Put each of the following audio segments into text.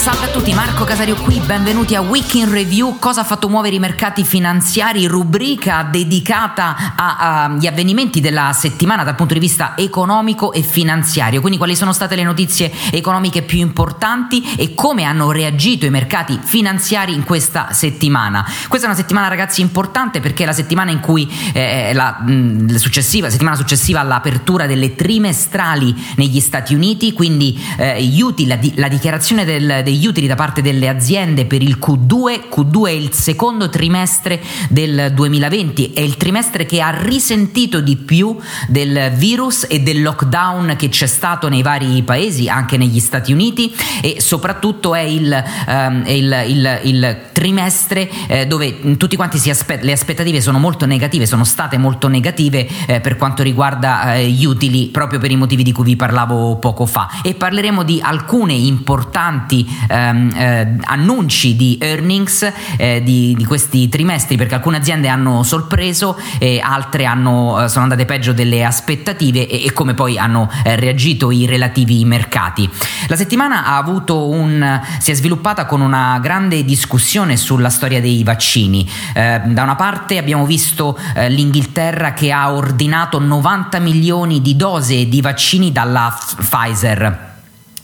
Salve a tutti, Marco Casario qui, benvenuti a Week in Review. Cosa ha fatto muovere i mercati finanziari? Rubrica dedicata agli avvenimenti della settimana dal punto di vista economico e finanziario. Quindi quali sono state le notizie economiche più importanti e come hanno reagito i mercati finanziari in questa settimana. Questa è una settimana ragazzi importante perché è la settimana in cui eh, la, mh, successiva, settimana successiva all'apertura delle trimestrali negli Stati Uniti, quindi eh, utili, la, la dichiarazione del degli utili da parte delle aziende per il Q2. Q2 è il secondo trimestre del 2020, è il trimestre che ha risentito di più del virus e del lockdown che c'è stato nei vari paesi, anche negli Stati Uniti e soprattutto è il, um, il, il, il trimestre eh, dove tutti quanti si aspe- le aspettative sono molto negative, sono state molto negative eh, per quanto riguarda eh, gli utili proprio per i motivi di cui vi parlavo poco fa e parleremo di alcune importanti ehm, eh, annunci di earnings eh, di, di, questi trimestri perché alcune aziende hanno sorpreso e altre hanno, eh, sono andate peggio delle aspettative e, e come poi hanno eh, reagito i relativi mercati. La settimana ha avuto un, si è sviluppata con una grande discussione sulla storia dei vaccini. Eh, da una parte abbiamo visto l'Inghilterra che ha ordinato 90 milioni di dosi di vaccini dalla Pfizer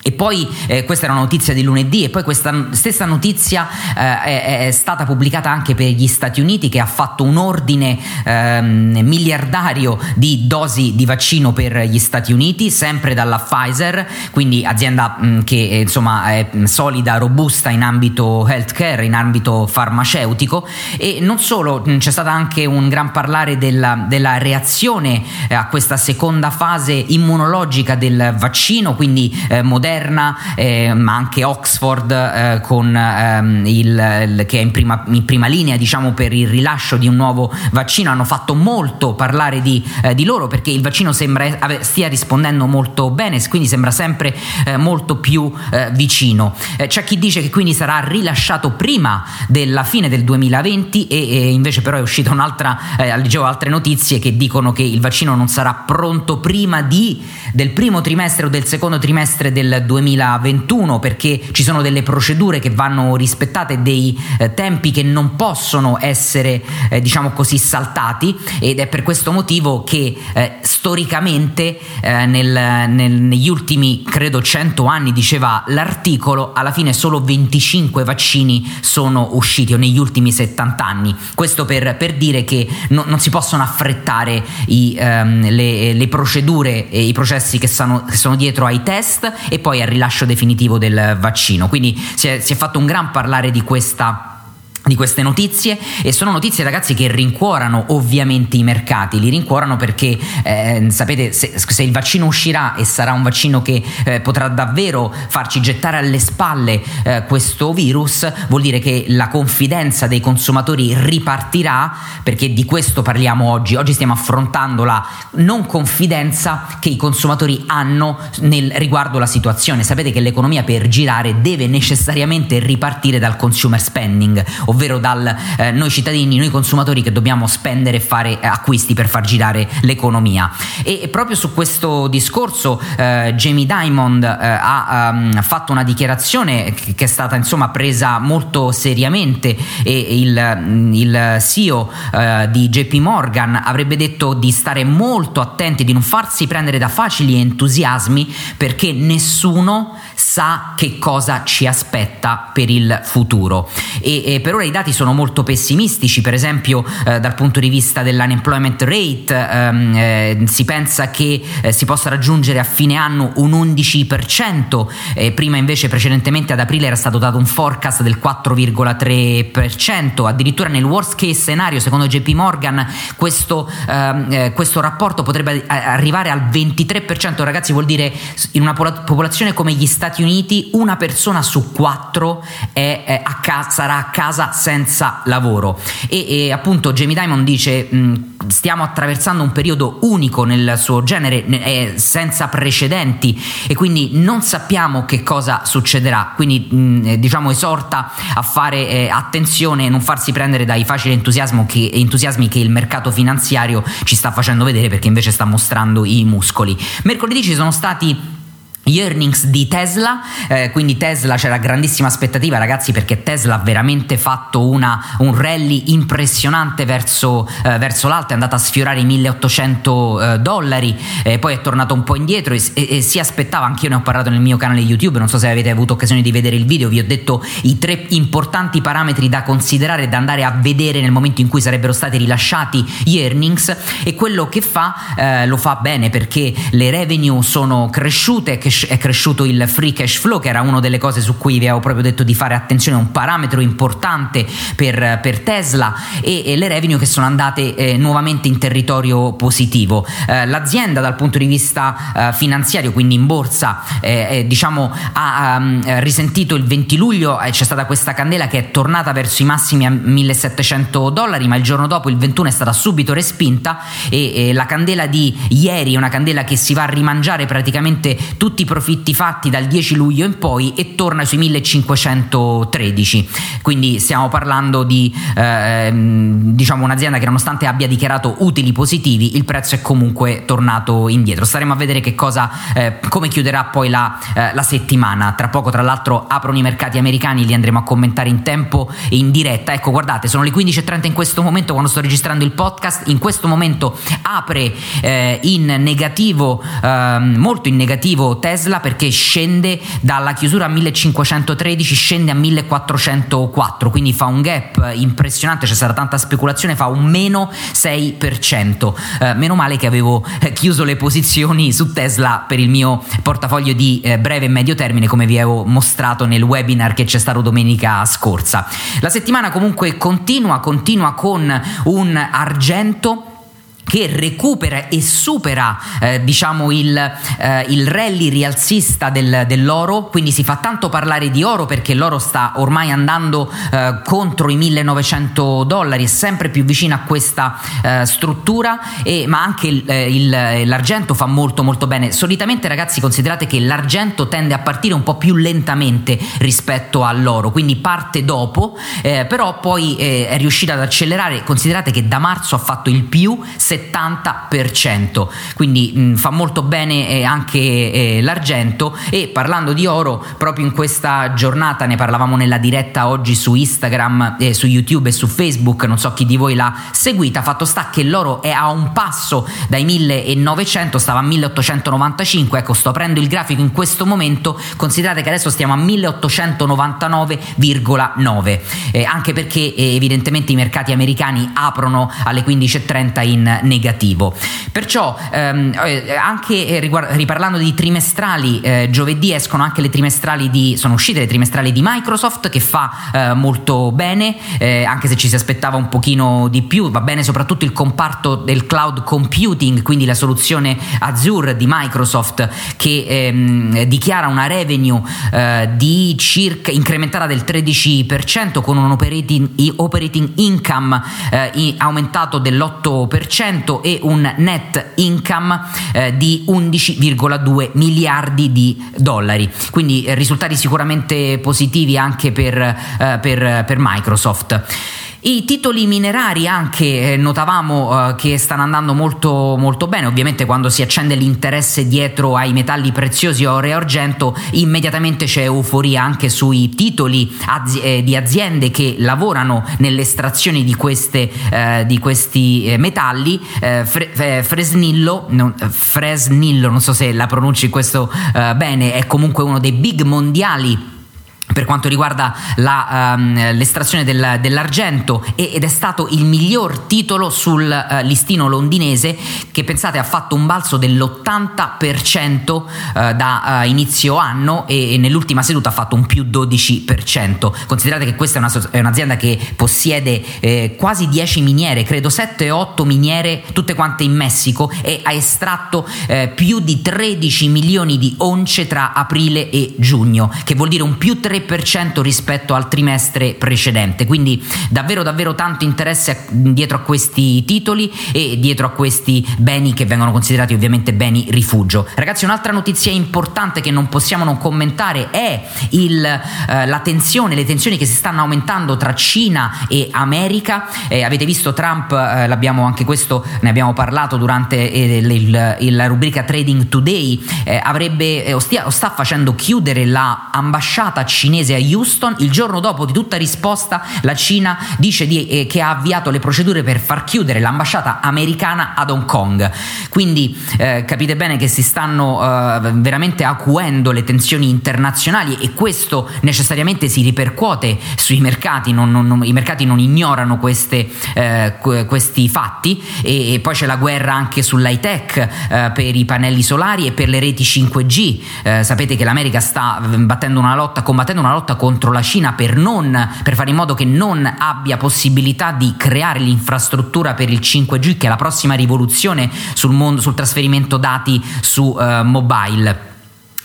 e poi eh, questa era una notizia di lunedì e poi questa stessa notizia eh, è, è, stata pubblicata anche per gli Stati Uniti che ha fatto un ordine eh, miliardario di dosi di vaccino per gli Stati Uniti, sempre dalla Pfizer, quindi azienda mh, che eh, insomma è solida, robusta in ambito healthcare, in ambito farmaceutico. E non solo, mh, c'è stato anche un gran parlare della, della reazione eh, a questa seconda fase immunologica del vaccino, quindi eh, moderna eh, ma anche Oxford eh, con, ehm, il, il, che è in prima, in prima, linea diciamo, per il rilascio di un nuovo vaccino, hanno fatto molto parlare di, eh, di loro perché il vaccino sembra stia rispondendo molto bene, quindi sembra sempre eh, molto più eh, vicino. Eh, c'è chi dice che quindi sarà rilasciato prima della fine del 2020 e, e invece però è uscita un'altra, leggevo altre notizie che dicono che il vaccino non sarà pronto prima di, del primo trimestre o del secondo trimestre del 2021 perché ci sono delle procedure che vanno rispettate, dei eh, tempi che non possono essere eh, diciamo così saltati ed è per questo motivo che eh, storicamente eh, nel, nel, negli ultimi credo 100 anni diceva l'articolo alla fine solo 25 vaccini sono usciti o negli ultimi 70 anni. Questo per, per dire che no, non si possono affrettare i, ehm, le, le, procedure e i processi che, stanno, che sono dietro ai test e poi al rilascio definitivo del vaccino. Quindi si è, si è fatto un gran parlare di questa di queste notizie e sono notizie ragazzi che rincuorano ovviamente i mercati, li rincuorano perché eh, sapete se, se, il vaccino uscirà e sarà un vaccino che eh, potrà davvero farci gettare alle spalle eh, questo virus, vuol dire che la confidenza dei consumatori ripartirà perché di questo parliamo oggi, oggi stiamo affrontando la non confidenza che i consumatori hanno nel riguardo la situazione, sapete che l'economia per girare deve necessariamente ripartire dal consumer spending, ovvero dal eh, noi cittadini, noi consumatori che dobbiamo spendere e fare eh, acquisti per far girare l'economia. E, proprio su questo discorso eh, Jamie Dimond eh, ha um, fatto una dichiarazione che, è stata insomma presa molto seriamente e il, il CEO eh, di JP Morgan avrebbe detto di stare molto attenti, di non farsi prendere da facili entusiasmi perché nessuno sa che cosa ci aspetta per il futuro. E, e per ora i dati sono molto pessimistici, per esempio eh, dal punto di vista dell'unemployment rate ehm, eh, si pensa che eh, si possa raggiungere a fine anno un 11%, prima invece precedentemente ad aprile era stato dato un forecast del 4,3%, addirittura nel worst case scenario secondo JP Morgan questo, ehm, eh, questo rapporto potrebbe arrivare al 23%, ragazzi vuol dire in una popolazione come gli Stati Uniti una persona su quattro è, a casa, sarà a casa senza lavoro. E, e appunto Jamie Dimon dice mh, stiamo attraversando un periodo unico nel suo genere eh, senza precedenti e quindi non sappiamo che cosa succederà. Quindi mh, eh, diciamo esorta a fare eh, attenzione e non farsi prendere dai facili che, entusiasmi che il mercato finanziario ci sta facendo vedere perché invece sta mostrando i muscoli. Mercoledì ci sono stati gli earnings di Tesla, eh, quindi Tesla c'era grandissima aspettativa ragazzi perché Tesla ha veramente fatto una, un rally impressionante verso, eh, verso, l'alto, è andata a sfiorare i 1800 eh, dollari, poi è tornato un po' indietro e, e, e, si aspettava, anch'io ne ho parlato nel mio canale YouTube, non so se avete avuto occasione di vedere il video, vi ho detto i tre importanti parametri da considerare e da andare a vedere nel momento in cui sarebbero stati rilasciati gli earnings e quello che fa eh, lo fa bene perché le revenue sono cresciute, che è cresciuto il free cash flow, che era una delle cose su cui vi avevo proprio detto di fare attenzione, un parametro importante per, per Tesla, e, e, le revenue che sono andate eh, nuovamente in territorio positivo. Eh, l'azienda dal punto di vista eh, finanziario, quindi in borsa, eh, eh, diciamo, ha um, risentito il 20 luglio, c'è stata questa candela che è tornata verso i massimi a 1700 dollari, ma il giorno dopo, il 21, è stata subito respinta e, la candela di ieri è una candela che si va a rimangiare praticamente tutti profitti fatti dal 10 luglio in poi e torna sui 1513. Quindi stiamo parlando di eh, diciamo un'azienda che nonostante abbia dichiarato utili positivi, il prezzo è comunque tornato indietro. Staremo a vedere che cosa eh, come chiuderà poi la, eh, la, settimana. Tra poco, tra l'altro, aprono i mercati americani, li andremo a commentare in tempo e in diretta. Ecco, guardate, sono le 15.30 in questo momento quando sto registrando il podcast. In questo momento apre eh, in negativo, ehm, molto in negativo Tesla Tesla perché scende dalla chiusura a 1513 scende a 1404 quindi fa un gap impressionante c'è stata tanta speculazione fa un meno 6% eh, meno male che avevo eh, chiuso le posizioni su Tesla per il mio portafoglio di eh, breve e medio termine come vi avevo mostrato nel webinar che c'è stato domenica scorsa. La settimana comunque continua continua con un argento che recupera e supera eh, diciamo il, eh, il, rally rialzista del, dell'oro. Quindi si fa tanto parlare di oro perché l'oro sta ormai andando eh, contro i 1900 dollari è sempre più vicino a questa eh, struttura. E, ma anche il, eh, il, l'argento fa molto molto bene. Solitamente ragazzi considerate che l'argento tende a partire un po' più lentamente rispetto all'oro quindi parte dopo eh, però poi è riuscita ad accelerare. Considerate che da marzo ha fatto il più 70%, quindi mh, fa molto bene eh, anche eh, l'argento. E parlando di oro, proprio in questa giornata ne parlavamo nella diretta oggi su Instagram, eh, su YouTube e su Facebook, non so chi di voi l'ha seguita, fatto sta che l'oro è a un passo dai 1900, stava a 1895, ecco sto aprendo il grafico in questo momento, considerate che adesso stiamo a 1899,9, eh, anche perché eh, evidentemente i mercati americani aprono alle 15.30 in negativo. Perciò ehm, eh, anche eh, riguard- riparlando di trimestrali, eh, giovedì escono anche le trimestrali di sono uscite le trimestrali di Microsoft che fa eh, molto bene, eh, anche se ci si aspettava un pochino di più, va bene soprattutto il comparto del cloud computing, quindi la soluzione Azure di Microsoft che ehm, dichiara una revenue eh, di circa incrementata del 13% con un operating, operating income aumentato dell'8% e un net income eh, di 11,2 miliardi di dollari. Quindi eh, risultati sicuramente positivi anche per, eh, per, per Microsoft. I titoli minerari anche eh, notavamo eh, che stanno andando molto, molto bene, ovviamente quando si accende l'interesse dietro ai metalli preziosi oro e argento immediatamente c'è euforia anche sui titoli eh, di aziende che lavorano nell'estrazione di, queste, di questi metalli, Fre- Fresnillo, no, Fresnillo, non so se la pronunci questo bene, è comunque uno dei big mondiali per quanto riguarda la, um, l'estrazione del, dell'argento ed è stato il miglior titolo sul uh, listino londinese che pensate ha fatto un balzo dell'80% uh, da uh, inizio anno e, e, nell'ultima seduta ha fatto un più 12%. Considerate che questa è, una, è un'azienda che possiede eh, quasi 10 miniere, credo 7 o 8 miniere, tutte quante in Messico e ha estratto eh, più di 13 milioni di once tra aprile e giugno, che vuol dire un più 3 3% rispetto al trimestre precedente. Quindi davvero davvero tanto interesse dietro a questi titoli e dietro a questi beni che vengono considerati ovviamente beni rifugio. Ragazzi, un'altra notizia importante che non possiamo non commentare è il, eh, la tensione, le tensioni che si stanno aumentando tra Cina e America. Eh, avete visto Trump, eh, l'abbiamo anche questo, ne abbiamo parlato durante eh, la rubrica Trading Today, eh, avrebbe, eh, o, stia, sta facendo chiudere l'ambasciata cinese a Houston. Il giorno dopo di tutta risposta la Cina dice di, che ha avviato le procedure per far chiudere l'ambasciata americana ad Hong Kong. Quindi capite bene che si stanno veramente acuendo le tensioni internazionali e questo necessariamente si ripercuote sui mercati, non, non, non, i mercati non ignorano queste, eh, questi fatti e, e, poi c'è la guerra anche sull'high tech eh, per i pannelli solari e per le reti 5G. Eh, sapete che l'America sta battendo una lotta, combattendo una lotta contro la Cina per, non, per fare in modo che non abbia possibilità di creare l'infrastruttura per il 5G, che è la prossima rivoluzione sul, mondo, sul trasferimento dati su eh, mobile.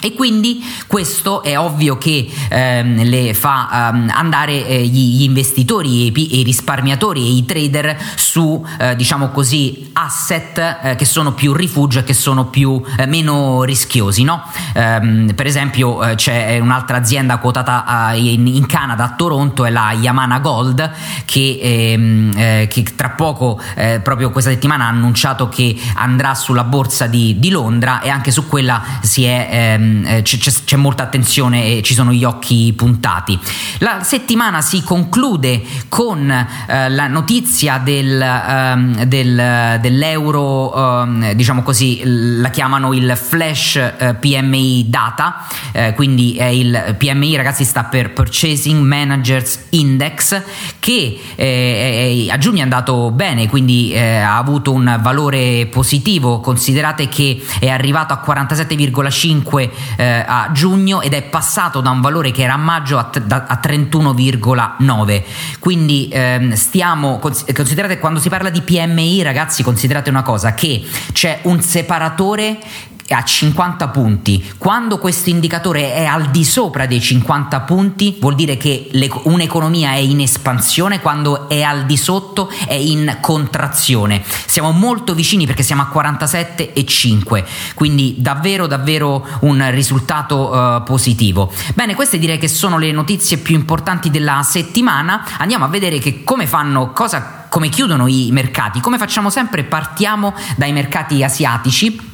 E quindi questo è ovvio che ehm, le fa ehm, andare eh, gli, investitori i, i, risparmiatori e i trader su, eh, diciamo così, asset eh, che sono più rifugio e che sono più, eh, meno rischiosi. No? Ehm, per esempio eh, c'è un'altra azienda quotata in, in, Canada, a Toronto, è la Yamana Gold, che, ehm, eh, che tra poco, proprio questa settimana, ha annunciato che andrà sulla borsa di, di Londra e anche su quella si è ehm, eh, c'è, c'è, molta attenzione e ci sono gli occhi puntati. La settimana si conclude con eh, la notizia del, ehm, del, dell'euro, ehm, diciamo così, la chiamano il flash eh, PMI data, eh, quindi è il PMI ragazzi sta per Purchasing Managers Index che eh, a giugno è andato bene, quindi eh, ha avuto un valore positivo, considerate che è arrivato a 47,5 eh, a giugno ed è passato da un valore che era a maggio a, a 31,9 quindi ehm, stiamo considerate quando si parla di PMI ragazzi considerate una cosa che c'è un separatore a 50 punti. Quando questo indicatore è al di sopra dei 50 punti, vuol dire che un'economia è in espansione, quando è al di sotto è in contrazione. Siamo molto vicini perché siamo a 47,5, quindi davvero davvero un risultato uh, positivo. Bene, queste direi che sono le notizie più importanti della settimana. Andiamo a vedere che come fanno cosa come chiudono i mercati. Come facciamo sempre partiamo dai mercati asiatici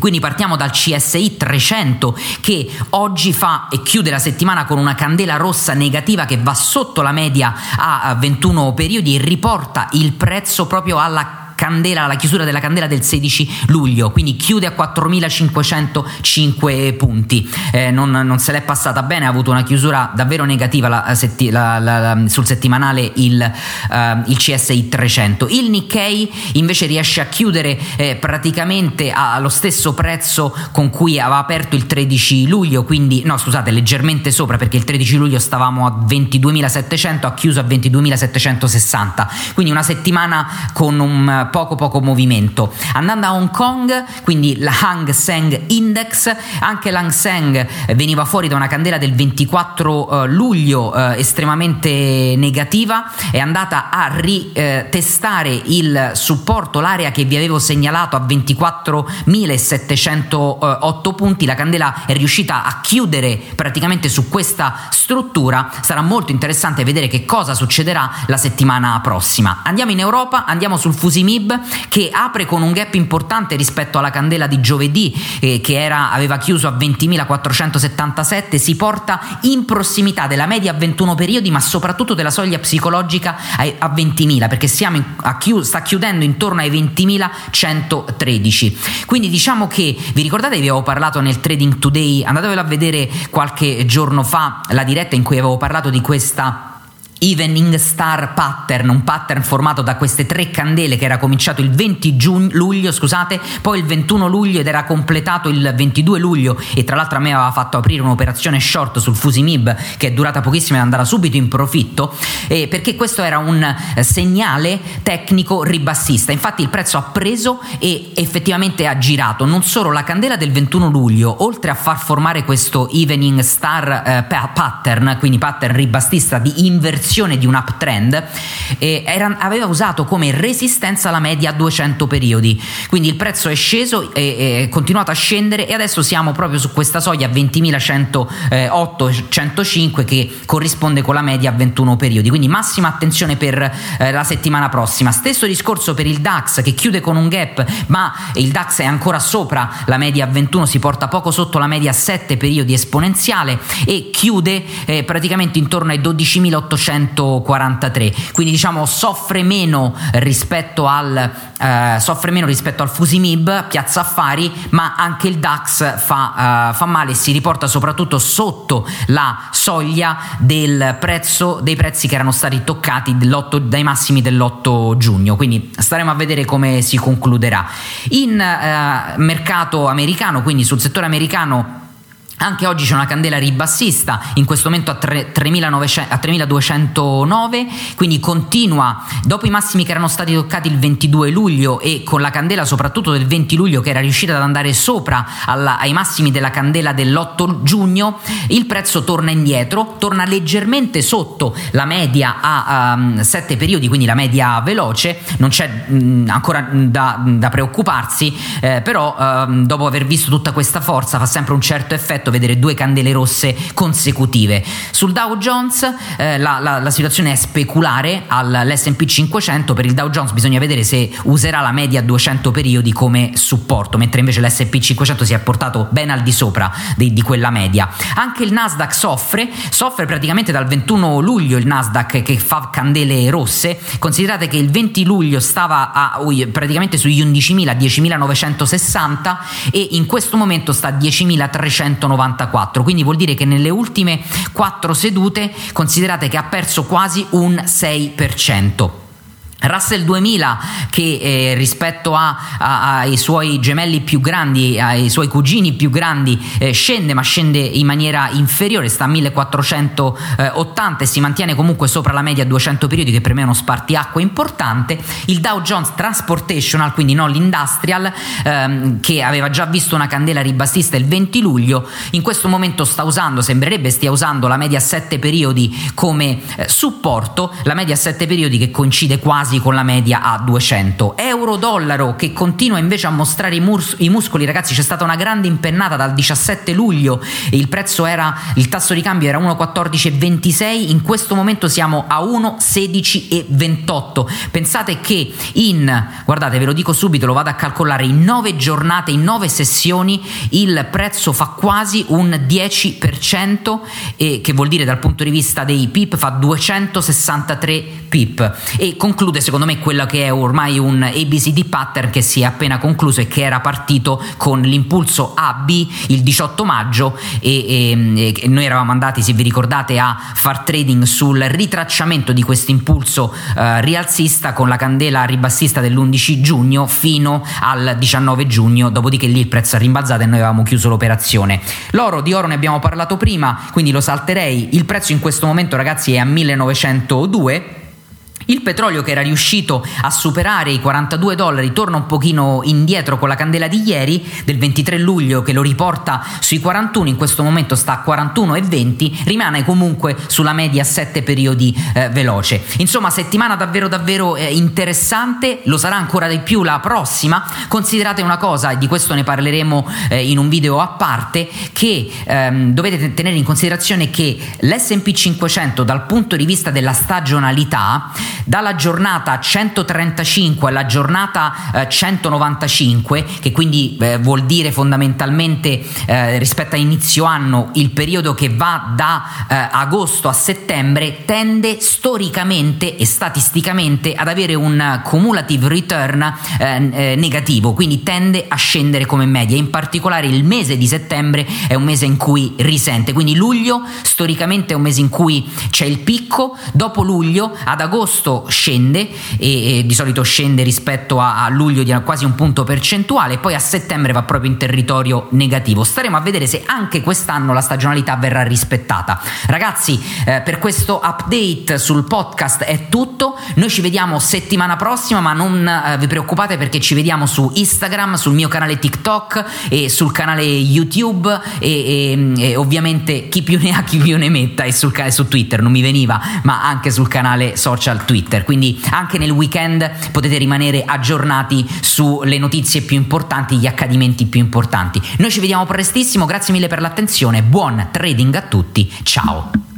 quindi partiamo dal CSI 300 che oggi fa e chiude la settimana con una candela rossa negativa che va sotto la media a 21 periodi e riporta il prezzo proprio alla candela, la chiusura della candela del 16 luglio, quindi chiude a 4.505 punti. Eh, non, non, se l'è passata bene, ha avuto una chiusura davvero negativa la, setti, la, la, sul settimanale il, uh, il, CSI 300. Il Nikkei invece riesce a chiudere eh, praticamente allo stesso prezzo con cui aveva aperto il 13 luglio, quindi no scusate, leggermente sopra perché il 13 luglio stavamo a 22.700, ha chiuso a 22.760, quindi una settimana con un poco poco movimento. Andando a Hong Kong, quindi la Hang Seng Index, anche l'Hang Seng veniva fuori da una candela del 24 eh, luglio eh, estremamente negativa, è andata a ritestare il supporto, l'area che vi avevo segnalato a 24.708 punti, la candela è riuscita a chiudere praticamente su questa struttura, sarà molto interessante vedere che cosa succederà la settimana prossima. Andiamo in Europa, andiamo sul Fusimib Mib che apre con un gap importante rispetto alla candela di giovedì eh, che era, aveva chiuso a 20.477, si porta in prossimità della media a 21 periodi ma soprattutto della soglia psicologica a, a 20.000 perché in, chiu, sta chiudendo intorno ai 20.113. Quindi diciamo che vi ricordate vi avevo parlato nel Trading Today, andatevelo a vedere qualche giorno fa la diretta in cui avevo parlato di questa Evening Star Pattern, un pattern formato da queste tre candele che era cominciato il 20 giugno, luglio, scusate, poi il 21 luglio ed era completato il 22 luglio e tra l'altro a me aveva fatto aprire un'operazione short sul Fusimib che è durata pochissimo e è andata subito in profitto eh, perché questo era un eh, segnale tecnico ribassista. Infatti il prezzo ha preso e effettivamente ha girato. Non solo la candela del 21 luglio, oltre a far formare questo Evening Star eh, pattern, quindi pattern ribassista di inversione inversione di un uptrend eh, era, aveva usato come resistenza la media a 200 periodi. Quindi il prezzo è sceso e è continuato a scendere e adesso siamo proprio su questa soglia 20.108-105 che corrisponde con la media a 21 periodi. Quindi massima attenzione per eh, la settimana prossima. Stesso discorso per il DAX che chiude con un gap ma il DAX è ancora sopra la media a 21 si porta poco sotto la media a 7 periodi esponenziale e chiude eh, praticamente intorno ai 12.800 143, quindi diciamo soffre meno rispetto al, eh, soffre meno rispetto al Fusimib, Piazza Affari, ma anche il DAX fa, eh, fa male e si riporta soprattutto sotto la soglia del prezzo, dei prezzi che erano stati toccati dai massimi dell'8 giugno, quindi staremo a vedere come si concluderà. In eh, mercato americano, quindi sul settore americano, anche oggi c'è una candela ribassista, in questo momento a, 3, 3900, a 3209, quindi continua. Dopo i massimi che erano stati toccati il 22 luglio e con la candela soprattutto del 20 luglio che era riuscita ad andare sopra alla, ai massimi della candela dell'8 giugno, il prezzo torna indietro, torna leggermente sotto la media a um, 7 periodi, quindi la media veloce, non c'è mh, ancora da, da preoccuparsi, eh, però uh, dopo aver visto tutta questa forza fa sempre un certo effetto fatto vedere due candele rosse consecutive. Sul Dow Jones eh, la, la, la, situazione è speculare all'SP 500, per il Dow Jones bisogna vedere se userà la media 200 periodi come supporto, mentre invece l'SP 500 si è portato ben al di sopra di, di quella media. Anche il Nasdaq soffre, soffre praticamente dal 21 luglio il Nasdaq che fa candele rosse, considerate che il 20 luglio stava a, praticamente sugli 11.000, 10.960 e in questo momento sta a 10.390 94, quindi vuol dire che nelle ultime quattro sedute considerate che ha perso quasi un 6%. Russell 2000 che eh, rispetto a, a, ai suoi gemelli più grandi, ai suoi cugini più grandi, eh, scende ma scende in maniera inferiore, sta a 1480 e si mantiene comunque sopra la media 200 periodi che per me è uno spartiacque importante. Il Dow Jones Transportational, quindi non l'industrial, ehm, che aveva già visto una candela ribassista il 20 luglio, in questo momento sta usando, sembrerebbe stia usando la media 7 periodi come eh, supporto, la media 7 periodi che coincide quasi quasi con la media a 200. Euro-dollaro che continua invece a mostrare i, mus- i, muscoli, ragazzi, c'è stata una grande impennata dal 17 luglio, il prezzo era, il tasso di cambio era 1,1426, in questo momento siamo a 1,1628. Pensate che in, guardate, ve lo dico subito, lo vado a calcolare, in 9 giornate, in 9 sessioni, il prezzo fa quasi un 10%, e, che vuol dire dal punto di vista dei PIP fa 263 PIP e conclude conclude secondo me quello che è ormai un ABCD pattern che si è appena concluso e che era partito con l'impulso AB il 18 maggio e, e, e noi eravamo andati, se vi ricordate, a far trading sul ritracciamento di questo impulso eh, rialzista con la candela ribassista dell'11 giugno fino al 19 giugno, dopodiché lì il prezzo è rimbalzato e noi avevamo chiuso l'operazione. L'oro, di oro ne abbiamo parlato prima, quindi lo salterei, il prezzo in questo momento ragazzi è a 1902 il petrolio che era riuscito a superare i 42 dollari torna un pochino indietro con la candela di ieri del 23 luglio che lo riporta sui 41, in questo momento sta a 41,20, rimane comunque sulla media 7 periodi eh, veloce. Insomma, settimana davvero davvero eh, interessante, lo sarà ancora di più la prossima. Considerate una cosa, e di questo ne parleremo eh, in un video a parte, che ehm, dovete tenere in considerazione che l'S&P 500 dal punto di vista della stagionalità dalla giornata 135 alla giornata eh, 195, che quindi eh, vuol dire fondamentalmente eh, rispetto a inizio anno il periodo che va da eh, agosto a settembre, tende storicamente e statisticamente ad avere un cumulative return eh, negativo, quindi tende a scendere come media. In particolare il mese di settembre è un mese in cui risente, quindi luglio storicamente è un mese in cui c'è il picco, dopo luglio ad agosto scende e, e di solito scende rispetto a, a, luglio di quasi un punto percentuale, poi a settembre va proprio in territorio negativo. Staremo a vedere se anche quest'anno la stagionalità verrà rispettata. Ragazzi, eh, per questo update sul podcast è tutto. Noi ci vediamo settimana prossima, ma non eh, vi preoccupate perché ci vediamo su Instagram, sul mio canale TikTok e sul canale YouTube e, e, e ovviamente chi più ne ha chi più ne metta e sul, su Twitter, non mi veniva, ma anche sul canale social Twitter. Quindi anche nel weekend potete rimanere aggiornati sulle notizie più importanti, gli accadimenti più importanti. Noi ci vediamo prestissimo, grazie mille per l'attenzione, buon trading a tutti, ciao!